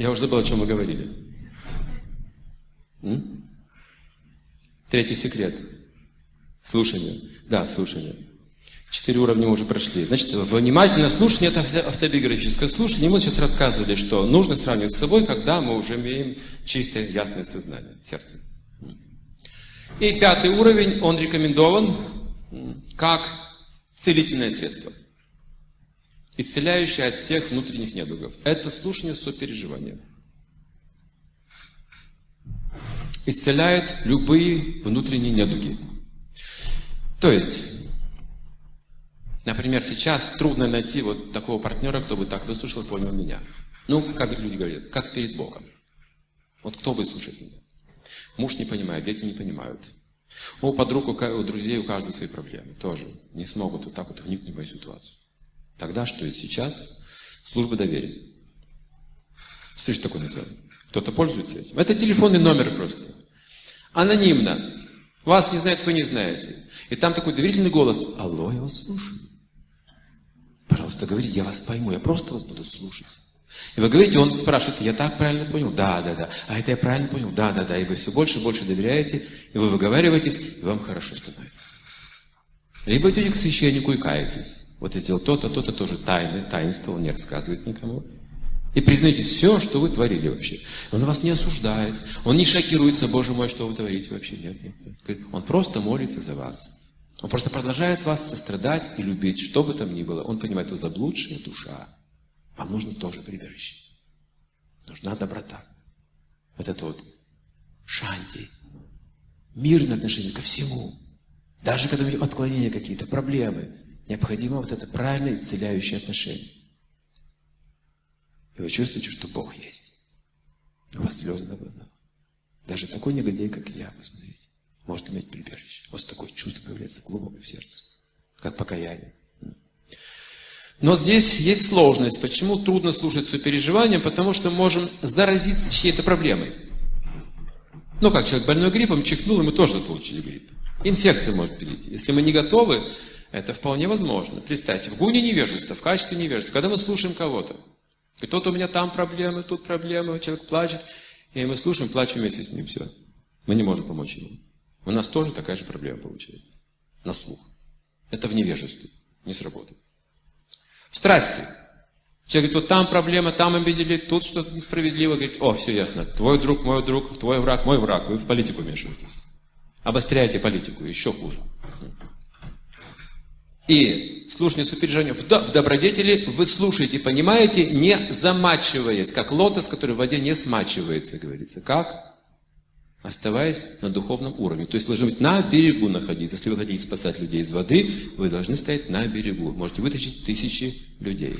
Я уже забыл, о чем мы говорили. М? Третий секрет. Слушание. Да, слушание. Четыре уровня уже прошли. Значит, внимательное слушание – это авто- автобиографическое слушание. Мы сейчас рассказывали, что нужно сравнивать с собой, когда мы уже имеем чистое, ясное сознание, сердце. И пятый уровень, он рекомендован как целительное средство. Исцеляющее от всех внутренних недугов. Это слушание с сопереживанием. Исцеляет любые внутренние недуги. То есть, например, сейчас трудно найти вот такого партнера, кто бы так выслушал и понял меня. Ну, как люди говорят, как перед Богом. Вот кто выслушает меня? Муж не понимает, дети не понимают. У подруг, у друзей, у каждого свои проблемы. Тоже не смогут вот так вот вникнуть в мою ситуацию. Тогда что и сейчас? Служба доверия. Слышь, такое название? Кто-то пользуется этим? Это телефонный номер просто. Анонимно. Вас не знают, вы не знаете. И там такой доверительный голос. Алло, я вас слушаю. Пожалуйста, говорите, я вас пойму, я просто вас буду слушать. И вы говорите, он спрашивает, я так правильно понял? Да, да, да. А это я правильно понял? Да, да, да. И вы все больше и больше доверяете, и вы выговариваетесь, и вам хорошо становится. Либо идете к священнику и каетесь. Вот я сделал то-то, то-то, тоже тайны, таинство, он не рассказывает никому. И признаете все, что вы творили вообще. Он вас не осуждает, он не шокируется, Боже мой, что вы творите вообще. Нет, нет, нет. Он просто молится за вас. Он просто продолжает вас сострадать и любить, что бы там ни было. Он понимает, вы заблудшая душа. Вам нужно тоже прибежище. Нужна доброта. Вот это вот шанти. Мирное отношение ко всему. Даже когда у него отклонения какие-то, проблемы, необходимо вот это правильное исцеляющее отношение. И вы чувствуете, что Бог есть. У вас слезы на глазах. Даже такой негодяй, как я, посмотрите, может иметь прибежище. У вас такое чувство появляется глубоко в сердце, как покаяние. Но здесь есть сложность. Почему трудно слушать сопереживанием? Потому что можем заразиться чьей-то проблемой. Ну, как человек больной гриппом, чихнул, и мы тоже получили грипп. Инфекция может перейти. Если мы не готовы, это вполне возможно. Представьте, в гуне невежества, в качестве невежества, когда мы слушаем кого-то, и тут у меня там проблемы, тут проблемы, человек плачет, и мы слушаем, плачем вместе с ним, все. Мы не можем помочь ему. У нас тоже такая же проблема получается. На слух. Это в невежестве. Не сработает. В страсти. Человек говорит, вот там проблема, там обидели, тут что-то несправедливо. Говорит, о, все ясно. Твой друг, мой друг, твой враг, мой враг. Вы в политику вмешиваетесь. Обостряете политику, еще хуже. И слушание сопереживания в, в добродетели вы слушаете, понимаете, не замачиваясь, как лотос, который в воде не смачивается, говорится. Как? Оставаясь на духовном уровне. То есть должны быть на берегу находиться. Если вы хотите спасать людей из воды, вы должны стоять на берегу. Можете вытащить тысячи людей.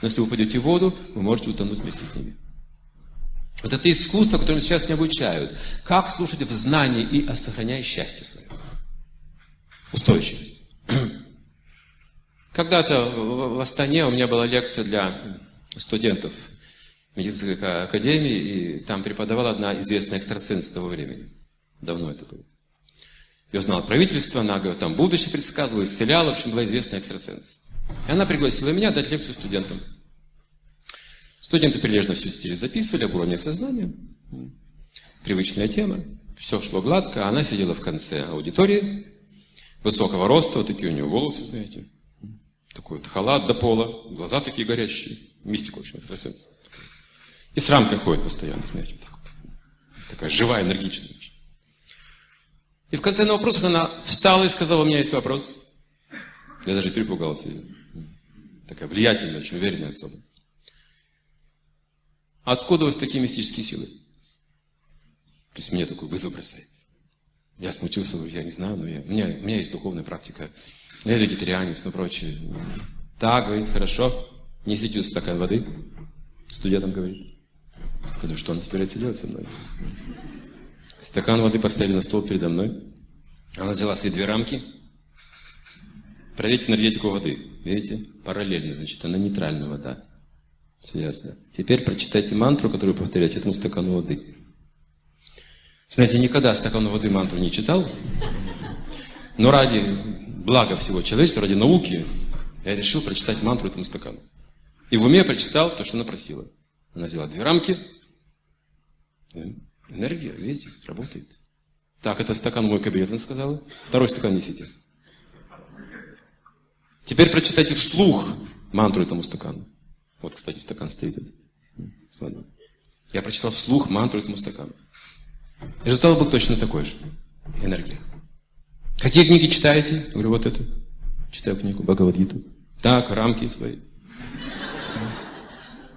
Но если вы упадете в воду, вы можете утонуть вместе с ними. Вот это искусство, которым сейчас не обучают. Как слушать в знании и сохраняя счастье свое. Устойчивость. Когда-то в Астане у меня была лекция для студентов медицинской ка- академии, и там преподавала одна известная экстрасенс того времени. Давно это было. Ее знало правительство, она там будущее предсказывала, исцеляла, в общем, была известная экстрасенс. И она пригласила меня дать лекцию студентам. Студенты прилежно все сидели, записывали об уровне сознания. Привычная тема. Все шло гладко, а она сидела в конце аудитории, высокого роста, вот такие у нее волосы, знаете. Такой вот халат до пола, глаза такие горящие. Мистика, в общем, экстрасенс. И с рамкой ходит постоянно, знаете, так вот. Такая живая, энергичная. И в конце на вопросах она встала и сказала, у меня есть вопрос. Я даже перепугался ее. Такая влиятельная, очень уверенная особа. Откуда у вас такие мистические силы? То есть мне такой вызов бросает. Я смутился, я не знаю, но я, у, меня, у меня есть духовная практика. Я вегетарианец, но прочее. Так, говорит, хорошо. Несите стакан воды. Студентам говорит. Думаю, что она собирается делать со мной? Стакан воды поставили на стол передо мной. Она взяла свои две рамки. Проверьте энергетику воды. Видите? Параллельно, значит, она нейтральная вода. Все ясно. Теперь прочитайте мантру, которую повторяете этому стакану воды. Знаете, я никогда стакану воды мантру не читал, но ради блага всего человечества, ради науки, я решил прочитать мантру этому стакану. И в уме прочитал то, что она просила. Она взяла две рамки, Энергия, видите, работает. Так, это стакан мой кабинет, сказала. Второй стакан несите. Теперь прочитайте вслух мантру этому стакану. Вот, кстати, стакан стоит этот. С водой. Я прочитал вслух мантру этому стакану. Результат был точно такой же. Энергия. Какие книги читаете? Я говорю, вот эту. Читаю книгу Бхагавадгиту. Так, рамки свои.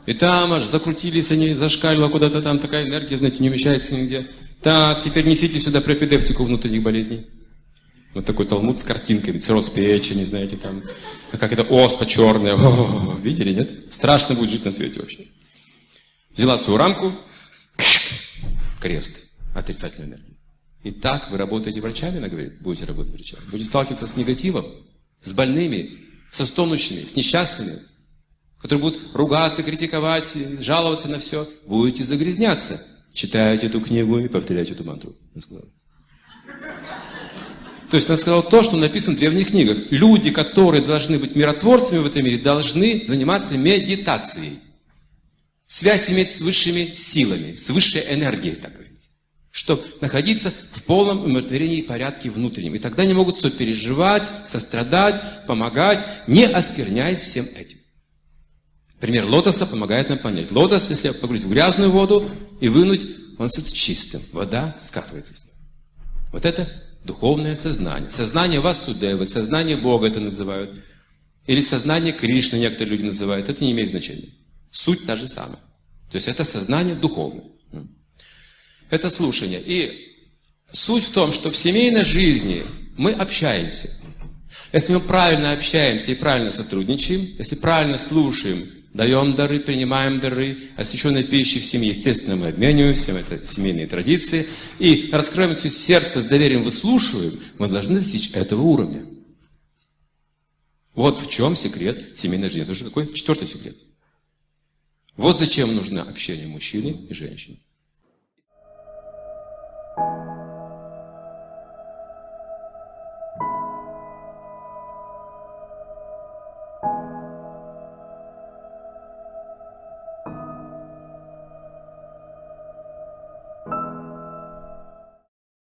И там аж закрутились они, зашкалила куда-то там такая энергия, знаете, не умещается нигде. Так, теперь несите сюда пропедевтику внутренних болезней. Вот такой талмуд с картинками, цирроз печени, знаете, там, как это оспа черная. О, видели, нет? Страшно будет жить на свете вообще. Взяла свою рамку, крест, отрицательную энергию. И так вы работаете врачами, она говорит, будете работать врачами. Будете сталкиваться с негативом, с больными, со стонущими, с несчастными, которые будут ругаться, критиковать, жаловаться на все. Будете загрязняться. Читайте эту книгу и повторяйте эту мантру. Он сказал. То есть он сказал то, что написано в древних книгах. Люди, которые должны быть миротворцами в этом мире, должны заниматься медитацией. Связь иметь с высшими силами, с высшей энергией, так. Чтобы находиться в полном умиротворении и порядке внутреннем. И тогда они могут сопереживать, сострадать, помогать, не оскверняясь всем этим. Пример лотоса помогает нам понять. Лотос, если погрузить в грязную воду и вынуть, он становится чистым. Вода скатывается с ним. Вот это Духовное сознание. Сознание Васудевы, сознание Бога это называют. Или сознание Кришны некоторые люди называют. Это не имеет значения. Суть та же самая. То есть это сознание духовное. Это слушание. И суть в том, что в семейной жизни мы общаемся. Если мы правильно общаемся и правильно сотрудничаем, если правильно слушаем даем дары, принимаем дары, освященной пищи в семье, естественно, мы обмениваемся, это семейные традиции, и раскрываем все сердце с доверием, выслушиваем, мы должны достичь этого уровня. Вот в чем секрет семейной жизни. Это уже такой четвертый секрет. Вот зачем нужно общение мужчины и женщины.